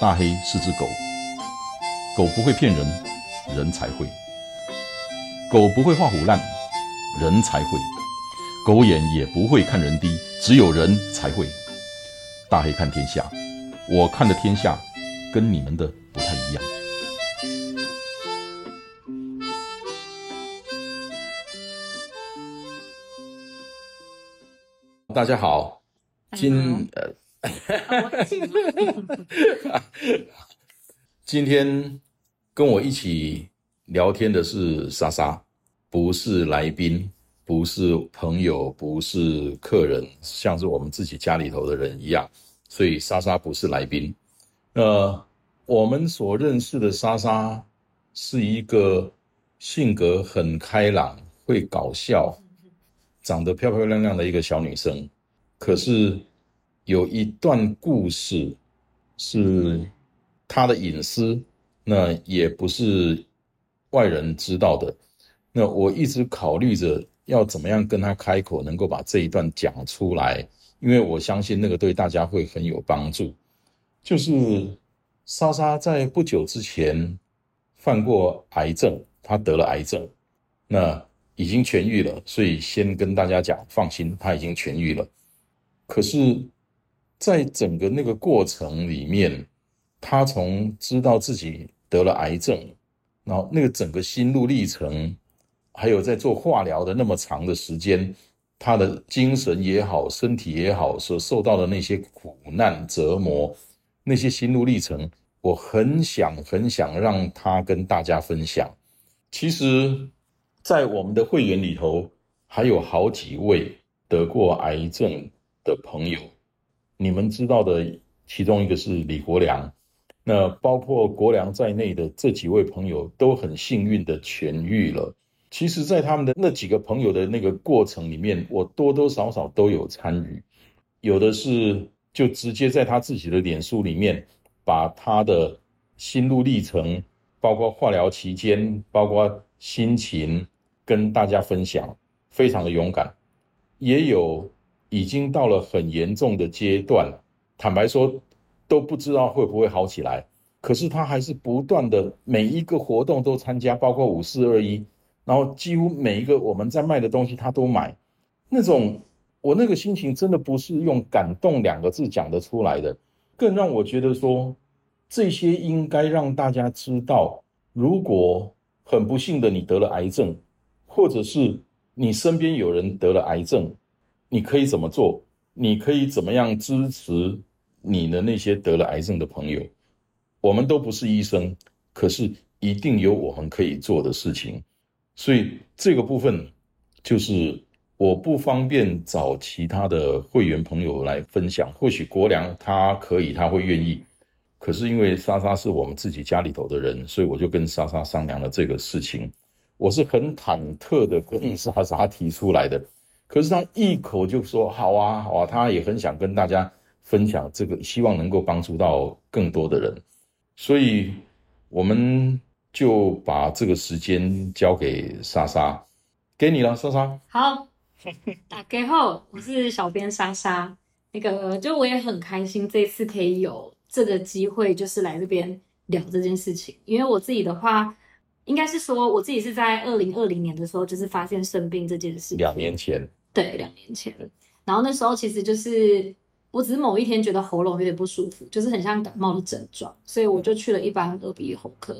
大黑是只狗，狗不会骗人，人才会；狗不会画虎烂，人才会；狗眼也不会看人低，只有人才会。大黑看天下，我看的天下跟你们的不太一样。大家好，今呃。哈哈哈今天跟我一起聊天的是莎莎，不是来宾，不是朋友，不是客人，像是我们自己家里头的人一样，所以莎莎不是来宾。呃，我们所认识的莎莎是一个性格很开朗、会搞笑、长得漂漂亮亮的一个小女生，可是。有一段故事是他的隐私，那也不是外人知道的。那我一直考虑着要怎么样跟他开口，能够把这一段讲出来，因为我相信那个对大家会很有帮助。就是莎莎在不久之前犯过癌症，她得了癌症，那已经痊愈了，所以先跟大家讲，放心，她已经痊愈了。可是。在整个那个过程里面，他从知道自己得了癌症，然后那个整个心路历程，还有在做化疗的那么长的时间，他的精神也好，身体也好，所受到的那些苦难折磨，那些心路历程，我很想很想让他跟大家分享。其实，在我们的会员里头，还有好几位得过癌症的朋友。你们知道的，其中一个是李国良，那包括国良在内的这几位朋友都很幸运的痊愈了。其实，在他们的那几个朋友的那个过程里面，我多多少少都有参与。有的是就直接在他自己的脸书里面，把他的心路历程，包括化疗期间，包括心情，跟大家分享，非常的勇敢。也有。已经到了很严重的阶段了，坦白说都不知道会不会好起来。可是他还是不断的每一个活动都参加，包括五四二一，然后几乎每一个我们在卖的东西他都买。那种我那个心情真的不是用感动两个字讲得出来的。更让我觉得说，这些应该让大家知道，如果很不幸的你得了癌症，或者是你身边有人得了癌症。你可以怎么做？你可以怎么样支持你的那些得了癌症的朋友？我们都不是医生，可是一定有我们可以做的事情。所以这个部分就是我不方便找其他的会员朋友来分享。或许国良他可以，他会愿意。可是因为莎莎是我们自己家里头的人，所以我就跟莎莎商量了这个事情。我是很忐忑的跟莎莎提出来的。可是他一口就说好啊，好啊，他也很想跟大家分享这个，希望能够帮助到更多的人，所以我们就把这个时间交给莎莎，给你了，莎莎。好，大家好，我是小编莎莎。那个，就我也很开心，这次可以有这个机会，就是来这边聊这件事情。因为我自己的话，应该是说我自己是在二零二零年的时候，就是发现生病这件事，两年前。对，两年前，然后那时候其实就是我只是某一天觉得喉咙有点不舒服，就是很像感冒的症状，所以我就去了一般耳鼻喉科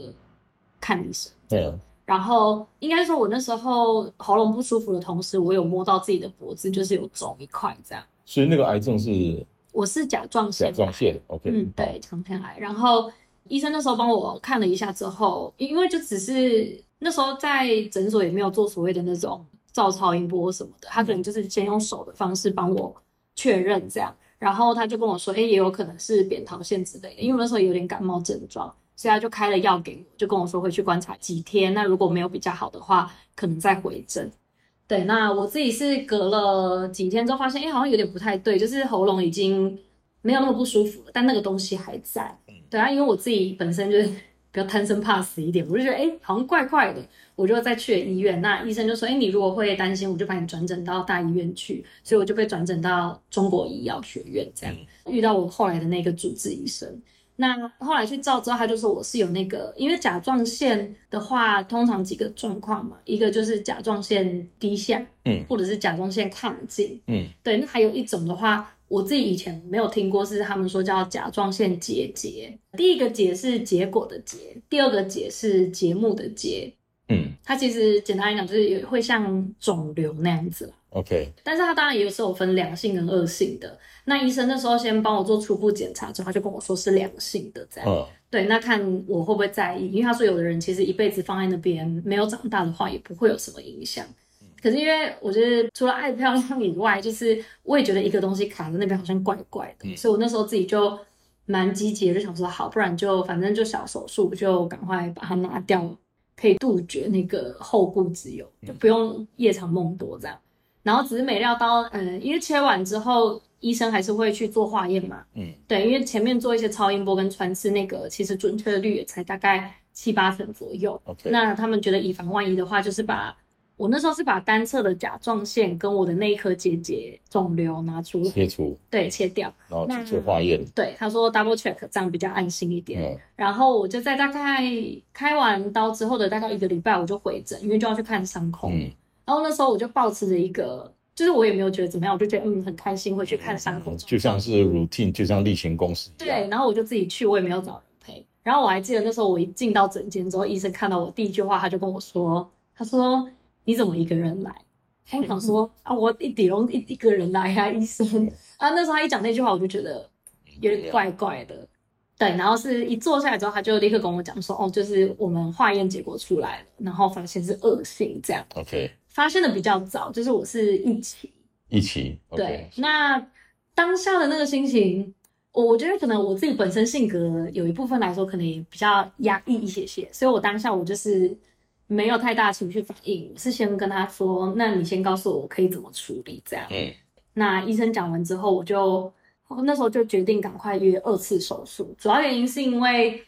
看医生。对，然后应该说，我那时候喉咙不舒服的同时，我有摸到自己的脖子，就是有肿一块这样。所以那个癌症是？我是甲状腺。甲状腺，OK。嗯，对，甲状腺癌。然后医生那时候帮我看了一下之后，因为就只是那时候在诊所也没有做所谓的那种。照超音波什么的，他可能就是先用手的方式帮我确认这样，然后他就跟我说，哎，也有可能是扁桃腺之类的，因为我那时候有点感冒症状，所以他就开了药给我，就跟我说回去观察几天，那如果没有比较好的话，可能再回诊。对，那我自己是隔了几天之后发现，哎，好像有点不太对，就是喉咙已经没有那么不舒服了，但那个东西还在。对啊，因为我自己本身就是比较贪生怕死一点，我就觉得，哎，好像怪怪的。我就再去了医院，那医生就说：“哎，你如果会担心，我就把你转诊到大医院去。”所以我就被转诊到中国医药学院，这样遇到我后来的那个主治医生。那后来去照之后，他就说我是有那个，因为甲状腺的话，通常几个状况嘛，一个就是甲状腺低下，嗯或者是甲状腺亢进，嗯对，那还有一种的话，我自己以前没有听过，是他们说叫甲状腺结节。第一个结是结果的结，第二个结是节目的节。嗯它其实简单来讲，就是也会像肿瘤那样子啦。，OK，但是它当然也是有分良性跟恶性的。那医生那时候先帮我做初步检查之后，他就跟我说是良性的这样。嗯对，那看我会不会在意，因为他说有的人其实一辈子放在那边没有长大的话，也不会有什么影响。可是因为我觉得除了爱漂亮以外，就是我也觉得一个东西卡在那边好像怪怪的，嗯。所以我那时候自己就蛮积极的，就想说好，不然就反正就小手术，就赶快把它拿掉，可以杜绝那个后顾之忧，就不用夜长梦多这样。然后只是没料到，嗯，因为切完之后，医生还是会去做化验嘛，嗯。对，因为前面做一些超音波跟穿刺，那个其实准确率也才大概七八成左右。那他们觉得以防万一的话，就是把我那时候是把单侧的甲状腺跟我的那一颗结节肿瘤拿出来，切除，对，切掉。然后去做化验，对，他说 double check 这样比较安心一点。嗯然后我就在大概开完刀之后的大概一个礼拜，我就回诊，因为就要去看伤口。嗯然后那时候我就保持着一个，就是我也没有觉得怎么样，我就觉得嗯很开心，会去看伤口。就像是 routine，就像例行公事一样。对，然后我就自己去，我也没有找人陪。然后我还记得那时候我一进到诊间之后，医生看到我第一句话，他就跟我说：“他说你怎么一个人来？”我想说啊，我一底龙一一个人来啊、医生啊。那时候他一讲那句话，我就觉得有点怪怪的。对，然后是一坐下来之后，他就立刻跟我讲说：“哦，就是我们化验结果出来了，然后发现是恶性，这样，OK，发现的比较早，就是我是一期。”一起对那当下的那个心情，我我觉得可能我自己本身性格有一部分来说，可能也比较压抑一些些，所以我当下我就是没有太大情绪反应，是先跟他说，那你先告诉我我可以怎么处理这样。嗯那医生讲完之后，我就我那时候就决定赶快约二次手术，主要原因是因为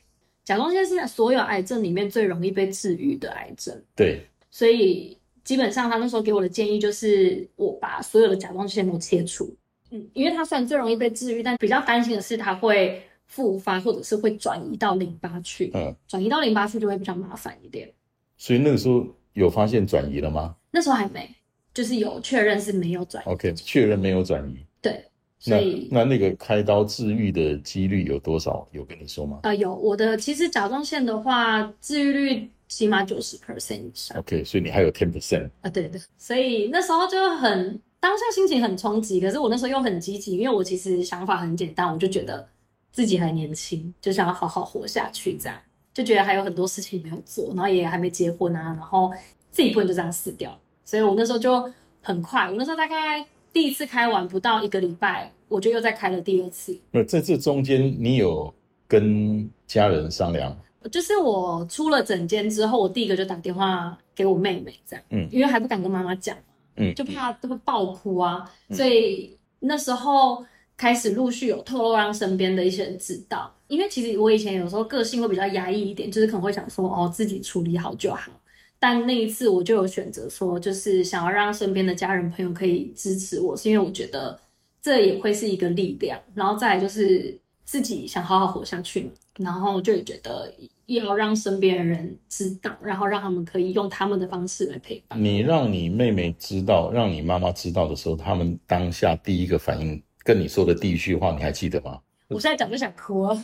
甲状腺是所有癌症里面最容易被治愈的癌症。对，所以基本上他那时候给我的建议就是，我把所有的甲状腺都切除。嗯，因为它虽然最容易被治愈，但比较担心的是它会复发，或者是会转移到淋巴去。嗯，转移到淋巴去就会比较麻烦一点。所以那个时候有发现转移了吗那时候还没，就是有确认是没有转移。？OK，确认没有转移。对，所那以那那个开刀治愈的几率有多少？有跟你说吗呃有我的其实甲状腺的话，治愈率起码九十 percent 以上。？OK，所以你还有 ten percent。啊，对对，所以那时候就很当下心情很冲击，可是我那时候又很积极，因为我其实想法很简单，我就觉得自己还年轻，就想要好好活下去，这样就觉得还有很多事情没有做，然后也还没结婚啊，然后自己不能就这样死掉，所以我那时候就很快，我那时候大概第一次开完不到一个礼拜，我就又再开了第二次，那在这中间，你有跟家人商量？就是我出了诊间之后，我第一个就打电话给我妹妹，这样，嗯因为还不敢跟妈妈讲。嗯，就怕会爆哭啊，嗯所以那时候开始陆续有透露让身边的一些人知道，因为其实我以前有时候个性会比较压抑一点，就是可能会想说哦自己处理好就好，但那一次我就有选择说，就是想要让身边的家人朋友可以支持我，是因为我觉得这也会是一个力量，然后再来就是自己想好好活下去嘛，然后就觉得要让身边的人知道，然后让他们可以用他们的方式来陪伴。你让你妹妹知道，让你妈妈知道的时候，他们当下第一个反应跟你说的第一句话，你还记得吗？我现在讲就想哭 啊！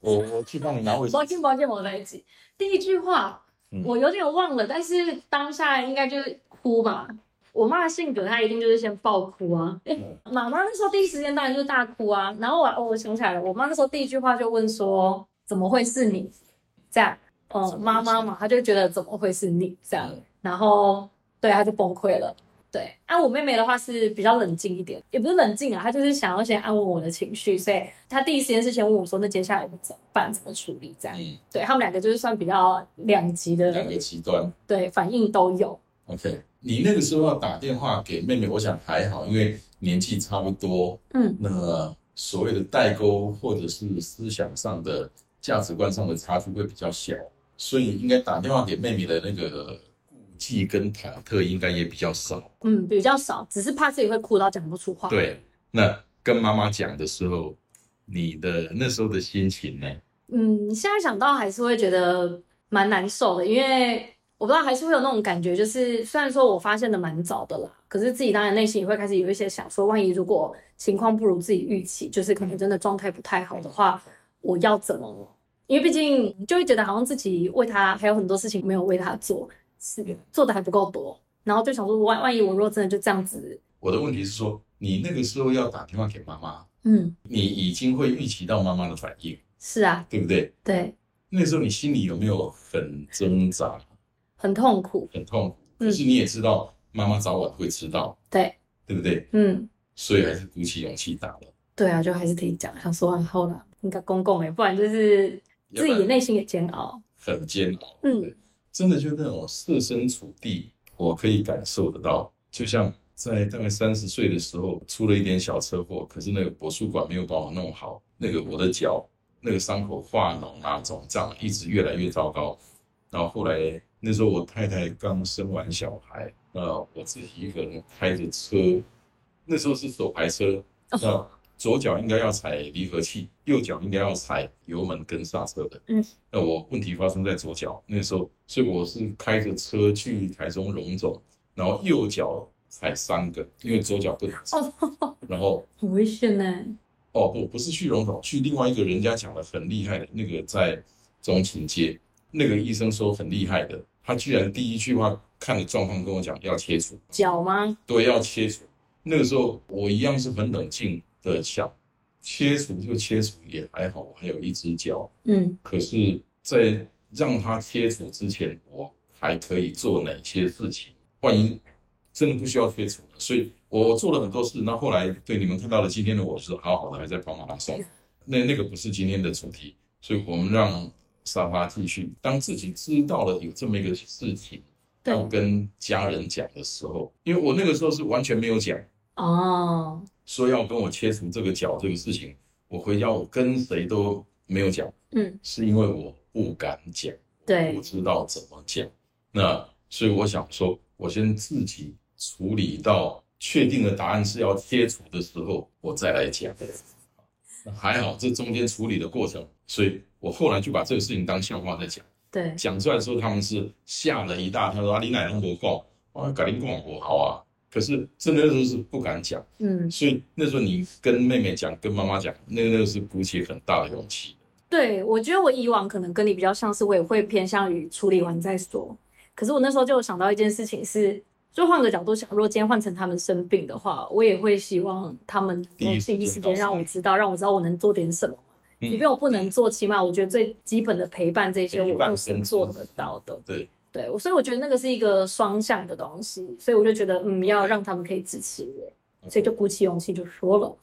我我去帮你拿卫生抱歉抱歉，我在一起。第一句话嗯我有点忘了，但是当下应该就是哭吧。我妈的性格，她一定就是先爆哭啊。诶妈妈那时候第一时间当然就是大哭啊。然后我哦，我想起来了，我妈那时候第一句话就问说：“怎么会是你？”这样，嗯，妈妈嘛，她就觉得怎么会是你这样，然后对，她就崩溃了。对，啊，我妹妹的话是比较冷静一点，也不是冷静啊，她就是想要先安稳我的情绪，所以她第一时间是先问我说，那接下来怎么办，怎么处理这样。嗯，对他们两个就是算比较两极的，两个极端。对反应都有。OK，你那个时候要打电话给妹妹，我想还好，因为年纪差不多，嗯，那所谓的代沟或者是思想上的、价值观上的差距会比较小，所以应该打电话给妹妹的那个顾忌跟忐忑应该也比较少。嗯，比较少，只是怕自己会哭到讲不出话。，对，那跟妈妈讲的时候，你的那时候的心情呢？嗯，现在想到还是会觉得蛮难受的，因为我不知道还是会有那种感觉，就是虽然说我发现的蛮早的啦，可是自己当然内心也会开始有一些想说，万一如果情况不如自己预期，就是可能真的状态不太好的话，我要怎么？因为毕竟就会觉得好像自己为他还有很多事情没有为他做，是做的还不够多，然后就想说万万一我如果真的就这样子，我的问题是说，你那个时候要打电话给妈妈，嗯，你已经会预期到妈妈的反应，是啊，对不对？对，那时候你心里有没有很挣扎、很痛苦，很痛苦？嗯可是你也知道妈妈早晚会知道，对，对不对？嗯。所以还是鼓起勇气打了。对啊，就还是得讲，想说完后了，应该公公哎，不然就是自己内心也煎熬。很煎熬，嗯对，真的就那种设身处地，我可以感受得到。就像在大概三十岁的时候，出了一点小车祸，可是那个博术馆没有帮我弄好，那个我的脚那个伤口化脓啊、肿胀，一直越来越糟糕。然后后来那时候我太太刚生完小孩，呃，我自己一个人开着车，那时候是手排车，那左脚应该要踩离合器，右脚应该要踩油门跟刹车的。嗯，那我问题发生在左脚，那时候，所以我是开着车去台中荣总，然后右脚踩三个，因为左脚不能踩。哦，然后很危险呢。哦不，不是去荣总，去另外一个人家讲的很厉害的那个在中情街，那个医生说很厉害的，他居然第一句话看的状况跟我讲要切除。脚吗？对，要切除。那个时候我一样是很冷静的小，切除就切除也还好，我还有一只脚。嗯可是，在让它切除之前，我还可以做哪些事情？万一真的不需要切除了，所以我做了很多事。那后来对你们看到了今天的我是好好的还在跑马拉松，那那个不是今天的主题，所以我们让沙发继续。当自己知道了有这么一个事情，要跟家人讲的时候，因为我那个时候是完全没有讲。哦，说要跟我切除这个脚这个事情，我回家我跟谁都没有讲，嗯，是因为我不敢讲，对不，知道怎么讲。那所以我想说，我先自己处理到确定的答案是要切除的时候，我再来讲。那还好，这中间处理的过程，所以我后来就把这个事情当笑话在讲。对，讲出来的时候，他们是吓了一大跳，说啊，你奶奶我讲，啊，赶紧讲我好啊。可是真的那时候是不敢讲。嗯，所以那时候你跟妹妹讲，跟妈妈讲，那个那个是鼓起很大的勇气。对，我觉得我以往可能跟你比较像是，我也会偏向于处理完再说。可是我那时候就想到一件事情是，就换个角度想，如果今天换成他们生病的话，我也会希望他们第一时间第一时间让我知道，让我知道我能做点什么。嗯即便我不能做，起码我觉得最基本的陪伴这些我都是跟做得到的。对，对，我所以我觉得那个是一个双向的东西，所以我就觉得嗯，要让他们可以支持我，所以就鼓起勇气就说了，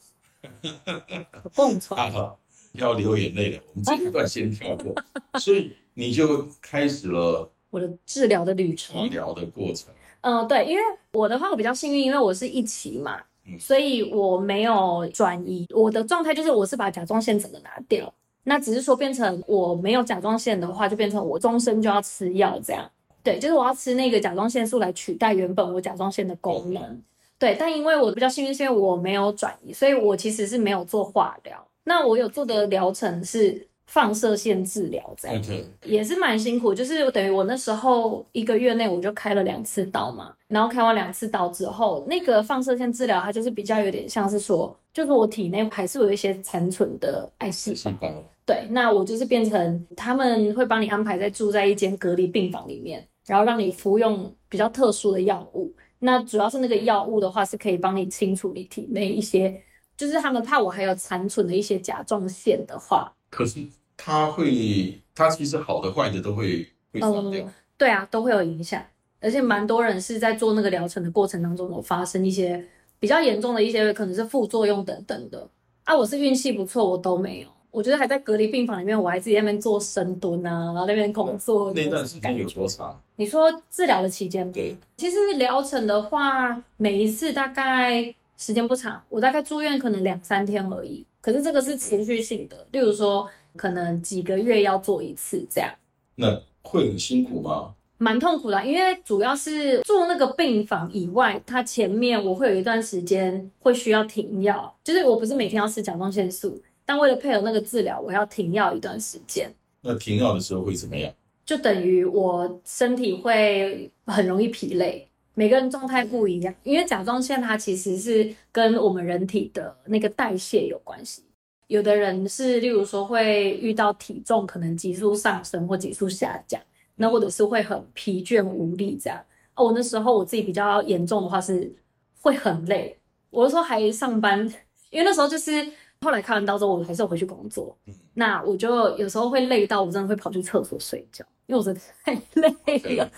蹦出来。啊，要流眼泪了，我们这一段先跳过。所以你就开始了我的治疗的旅程治。疗的过程。嗯，对，因为我的话我比较幸运，因为我是一期嘛，嗯所以我没有转移。我的状态就是我是把甲状腺整个拿掉，那只是说变成我没有甲状腺的话，就变成我终身就要吃药这样。对，就是我要吃那个甲状腺素来取代原本我甲状腺的功能。对，但因为我比较幸运，是因为我没有转移，所以我其实是没有做化疗。那我有做的疗程是放射线治疗这样。OK，也是蛮辛苦，就是等于我那时候一个月内我就开了两次刀嘛，然后开完两次刀之后，那个放射线治疗它就是比较有点像是说，就是我体内还是有一些残存的癌细胞对，那我就是变成他们会帮你安排在住在一间隔离病房里面，然后让你服用比较特殊的药物，那主要是那个药物的话是可以帮你清除你体内一些，就是他们怕我还有残存的一些甲状腺的话，可是它会，它其实好的坏的都会会杀掉。嗯，对啊，都会有影响，而且蛮多人是在做那个疗程的过程当中有发生一些比较严重的一些可能是副作用等等的。啊，我是运气不错，我都没有。我觉得还在隔离病房里面，我还自己在那边做深蹲啊，然后那边工作。那段时间有多长？你说治疗的期间吗？对，其实疗程的话，每一次大概时间不长，我大概住院可能两三天而已。可是这个是持续性的，例如说可能几个月要做一次这样。那会很辛苦吗？蛮痛苦的啊，因为主要是住那个病房以外，它前面我会有一段时间会需要停药，就是我不是每天要吃甲状腺素，但但为了配合那个治疗，我要停药一段时间，那停药的时候会怎么样？就等于我身体会很容易疲累。每个人状态不一样，因为甲状腺它其实是跟我们人体的那个代谢有关系。有的人是，例如说会遇到体重可能急速上升或急速下降，那或者是会很疲倦无力这样。哦，我那时候我自己比较严重的话是会很累，我那时候还上班，因为那时候就是后来看完刀之后，我还是要回去工作。那我就有时候会累到我真的会跑去厕所睡觉，因为我真的太累了。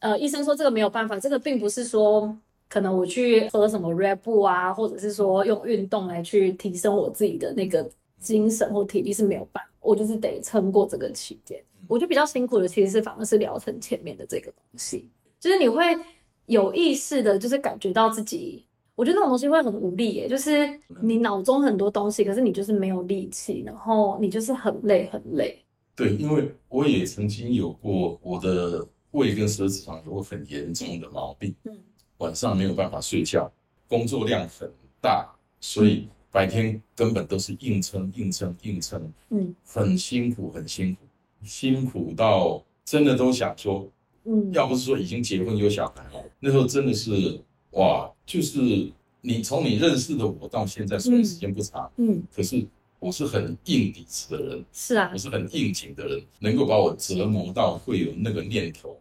呃，医生说这个没有办法，这个并不是说可能我去喝什么 Red Bull 啊，或者是说用运动来去提升我自己的那个精神或体力是没有办法，我就是得撑过这个期间。我觉得比较辛苦的其实是反而是疗程前面的这个东西，就是你会有意识的，就是感觉到自己，我觉得那种东西会很无力耶，就是你脑中很多东西，可是你就是没有力气，然后你就是很累很累。对，因为我也曾经有过我的。胃跟舌质上有过很严重的毛病，嗯，晚上没有办法睡觉，工作量很大，所以白天根本都是硬撑、硬撑、硬撑，嗯，很辛苦，很辛苦，辛苦到真的都想说，嗯，要不是说已经结婚有小孩，那时候真的是哇，就是你从你认识的我到现在，虽然时间不长，嗯，可是我是很硬底子的人，是啊，我是很应景的人，能够把我折磨到会有那个念头。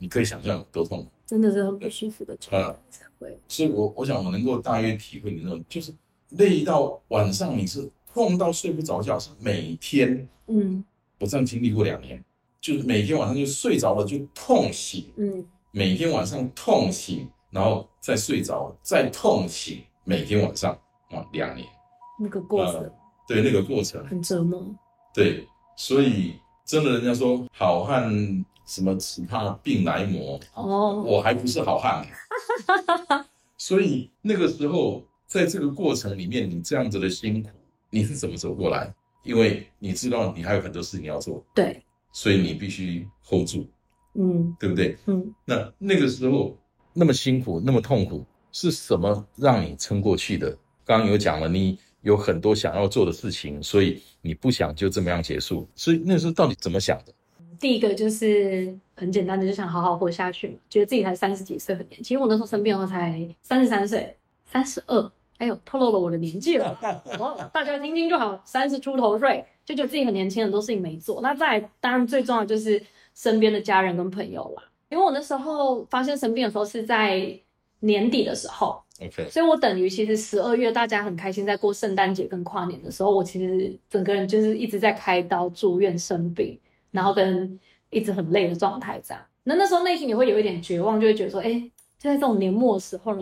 你可以想象多痛，真的是很不舒服的状态才会。所以，我我想我能够大约体会你那种，就是累到晚上你是痛到睡不着觉，是每天。嗯，我这样经历过两年，就是每天晚上就睡着了就痛醒，嗯，每天晚上痛醒，然后再睡着，再痛醒，每天晚上啊，两年。那个过程，对那个过程很折磨。对，所以真的，人家说好汉。什么只怕病来磨哦，我还不是好汉，所以那个时候在这个过程里面，你这样子的辛苦，你是怎么走过来？因为你知道你还有很多事情要做，对，所以你必须 hold 住，嗯，对不对？嗯，那那个时候那么辛苦，那么痛苦，是什么让你撑过去的？刚刚有讲了，你有很多想要做的事情，所以你不想就这么样结束。所以那时候到底怎么想的？第一个就是很简单的，就想好好活下去嘛。觉得自己才三十几岁，很年轻。其实我那时候生病的时候才三十三岁，三十二，哎呦，透露了我的年纪了。大家听听就好，三十出头岁，就觉得自己很年轻，很多事情没做。那再当然最重要就是身边的家人跟朋友啦。因为我那时候发现生病的时候是在年底的时候，OK，所以我等于其实十二月大家很开心在过圣诞节跟跨年的时候，我其实整个人就是一直在开刀住院生病。然后跟一直很累的状态这样，那那时候内心也会有一点绝望，就会觉得说，哎，就在这种年末时候，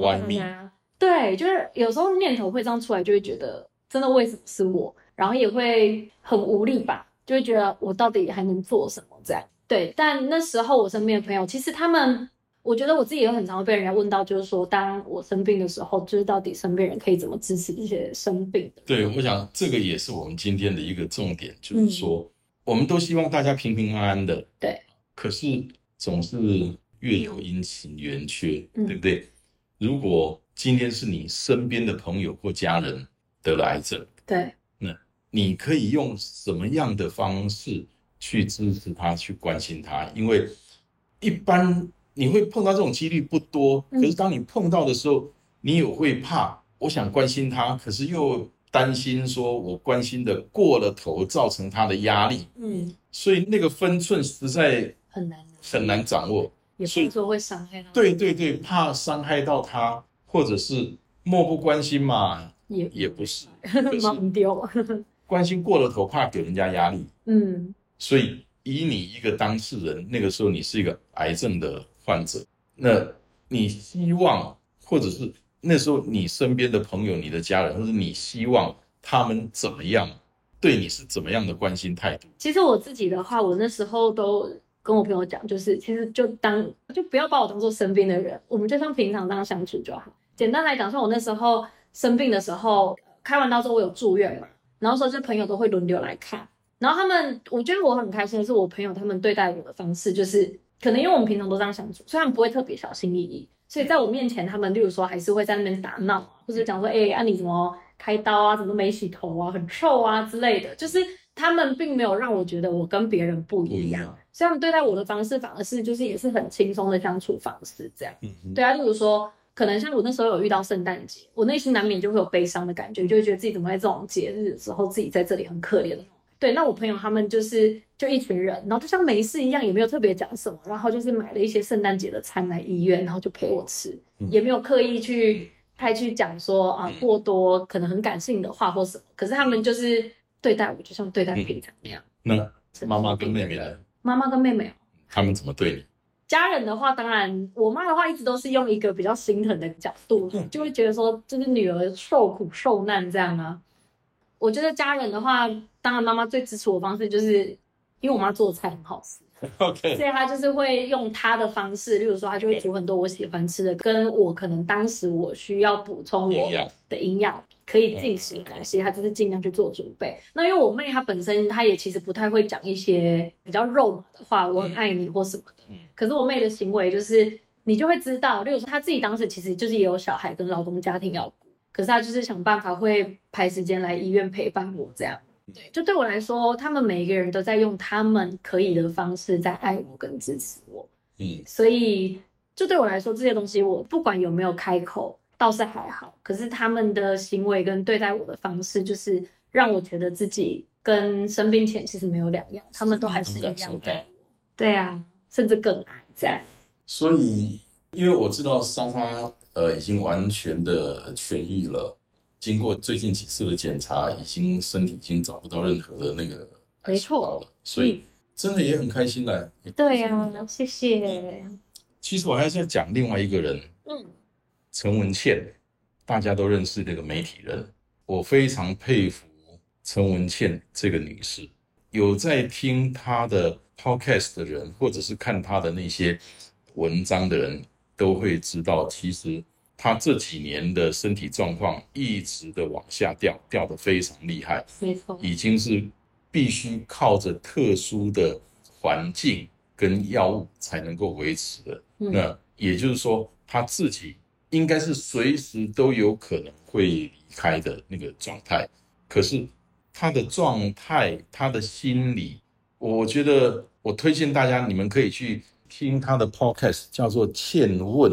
对，就是有时候念头会这样出来，就会觉得真的为什么是我，然后也会很无力吧，就会觉得我到底还能做什么这样。对，但那时候我身边的朋友，其实他们，我觉得我自己也很常会被人家问到，就是说，当我生病的时候，就是到底身边人可以怎么支持这些生病的？对，我想这个也是我们今天的一个重点，就是说。我们都希望大家平平安安的，对。可是总是月有阴晴圆缺，对不对？如果今天是你身边的朋友或家人得了癌症，对，那你可以用什么样的方式去支持他、去关心他？因为一般你会碰到这种几率不多，可是当你碰到的时候，你也会怕。我想关心他，可是又。担心说，我关心的过了头，造成他的压力。嗯，所以那个分寸实在很难很难掌握。也不说会伤害到。对对对，怕伤害到他，或者是漠不关心嘛？也也不是，忘掉。关心过了头，怕给人家压力。嗯，所以以你一个当事人，那个时候你是一个癌症的患者，那你希望或者是？那时候你身边的朋友、你的家人，或者你希望他们怎么样对你是怎么样的关心态度？其实我自己的话，我那时候都跟我朋友讲，就是其实就当就不要把我当做身边的人，我们就像平常这样相处就好。简单来讲，像我那时候生病的时候，开完刀之后我有住院嘛，然后说这朋友都会轮流来看，然后他们我觉得我很开心的是，我朋友他们对待我的方式，就是可能因为我们平常都这样相处，虽然不会特别小心翼翼。所以在我面前，他们例如说还是会在那边打闹，或者讲说，哎，啊你怎么开刀啊，怎么没洗头啊，很臭啊之类的，就是他们并没有让我觉得我跟别人不不一样，所以他们对待我的方式反而是就是也是很轻松的相处方式这样。嗯，对啊，例如说，可能像我那时候有遇到圣诞节，我内心难免就会有悲伤的感觉，就会觉得自己怎么在这种节日的时候，自己在这里很可怜。对，那我朋友他们就是就一群人，然后就像没事一样，也没有特别讲什么，然后就是买了一些圣诞节的餐来医院，然后就陪我吃，嗯也没有刻意去太去讲说啊过多可能很感性的话或什么，可是他们就是对待我就像对待平常那样。那妈妈跟妹妹呢？妈妈跟妹妹哦他们怎么对你？家人的话，当然，我妈的话一直都是用一个比较心疼的角度，就会觉得说，就是女儿受苦受难这样啊。我觉得家人的话，当然妈妈最支持我的方式就是，因为我妈做的菜很好吃，OK，所以她就是会用她的方式，例如说，她就会煮很多我喜欢吃的，跟我可能当时我需要补充我的营养可以进食的东西，她就是尽量去做准备。那因为我妹她本身她也其实不太会讲一些比较肉麻的话，我很爱你或什么的。嗯可是我妹的行为就是你就会知道，例如说她自己当时其实就是也有小孩跟老公家庭要顾，可是他就是想办法会排时间来医院陪伴我这样。对，就对我来说，他们每一个人都在用他们可以的方式在爱我跟支持我。嗯，所以，就对我来说，这些东西我不管有没有开口，倒是还好。可是他们的行为跟对待我的方式，就是让我觉得自己跟生病前其实没有两样，他们都还是一样的。对啊，甚至更爱这样。所以因为我知道莎莎呃已经完全的痊愈了，经过最近几次的检查，已经身体已经找不到任何的那个癌细胞了，所以真的也很开心了。对呀、谢谢。其实我还是要讲另外一个人，嗯，陈文茜，大家都认识这个媒体人，我非常佩服陈文茜这个女士。有在听她的 podcast 的人，或者是看她的那些文章的人，都会知道，其实他这几年的身体状况一直的往下掉，掉得非常厉害，没错。已经是必须靠着特殊的环境跟药物才能够维持的。嗯那也就是说，他自己应该是随时都有可能会离开的那个状态。可是他的状态，他的心理，我觉得我推荐大家，你们可以去听他的 podcast，叫做《倩问》，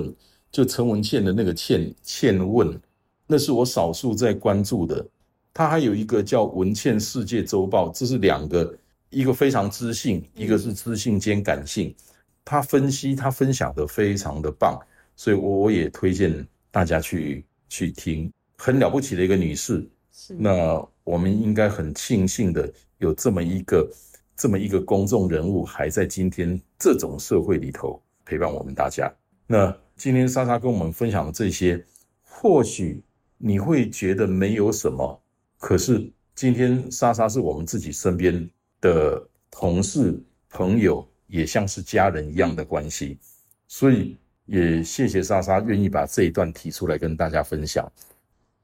就陈文茜的那个倩倩问，那是我少数在关注的。他还有一个叫《文茜世界周报》，这是两个，一个非常知性，一个是知性兼感性。他分析，他分享的非常的棒，所以我我也推荐大家去去听。很了不起的一个女士，是那我们应该很庆幸的有这么一个这么一个公众人物，还在今天这种社会里头陪伴我们大家。那今天莎莎跟我们分享的这些，或许你会觉得没有什么，可是今天莎莎是我们自己身边的同事、朋友，也像是家人一样的关系，所以也谢谢莎莎愿意把这一段提出来跟大家分享。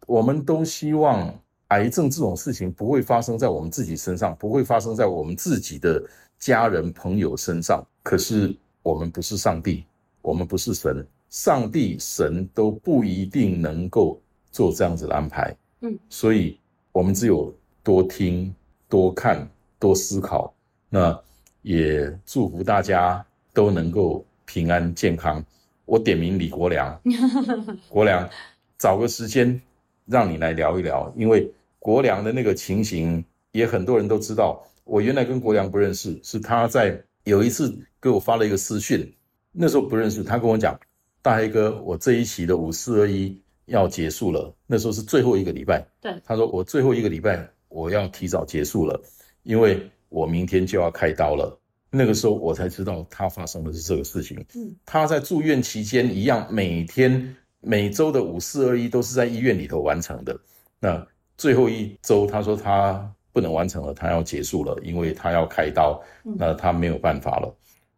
我们都希望癌症这种事情不会发生在我们自己身上，不会发生在我们自己的家人朋友身上。可是我们不是上帝，我们不是神，上帝、神都不一定能够做这样子的安排。嗯，所以我们只有多听、多看、多思考。那也祝福大家都能够平安健康。我点名李国良，国良，找个时间让你来聊一聊，因为国良的那个情形也很多人都知道。我原来跟国良不认识，是他在有一次给我发了一个私讯，那时候不认识，他跟我讲，大黑哥，我这一期的五四二一要结束了，那时候是最后一个礼拜。对他说我最后一个礼拜我要提早结束了，因为我明天就要开刀了。那个时候我才知道他发生的是这个事情。嗯，他在住院期间一样，每天每周的五四二一都是在医院里头完成的。那最后一周，他说他不能完成了，他要结束了，因为他要开刀，嗯那他没有办法了。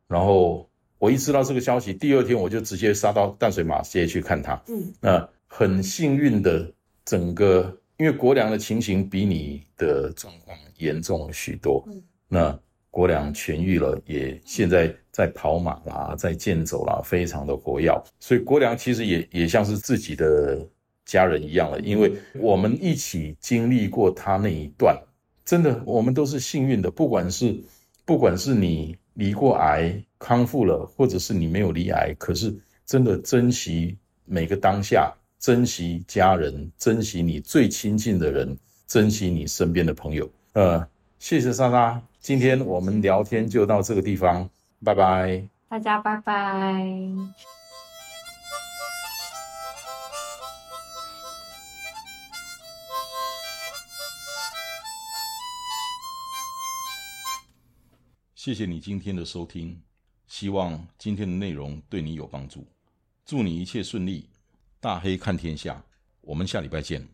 然后我一知道这个消息，第二天我就直接杀到淡水马街去看他。嗯那很幸运的，整个因为国良的情形比你的状况严重许多，嗯那国良痊愈了，也现在在跑马啦，在健走啦，非常的活跃。所以国良其实也也像是自己的家人一样了，因为我们一起经历过他那一段，真的，我们都是幸运的。不管是不管是你离过癌康复了，或者是你没有离癌，可是真的珍惜每个当下，珍惜家人，珍惜你最亲近的人，珍惜你身边的朋友。呃，谢谢莎莎，今天我们聊天就到这个地方，拜拜，大家拜拜。谢谢你今天的收听，希望今天的内容对你有帮助。祝你一切顺利，大黑看天下，我们下礼拜见。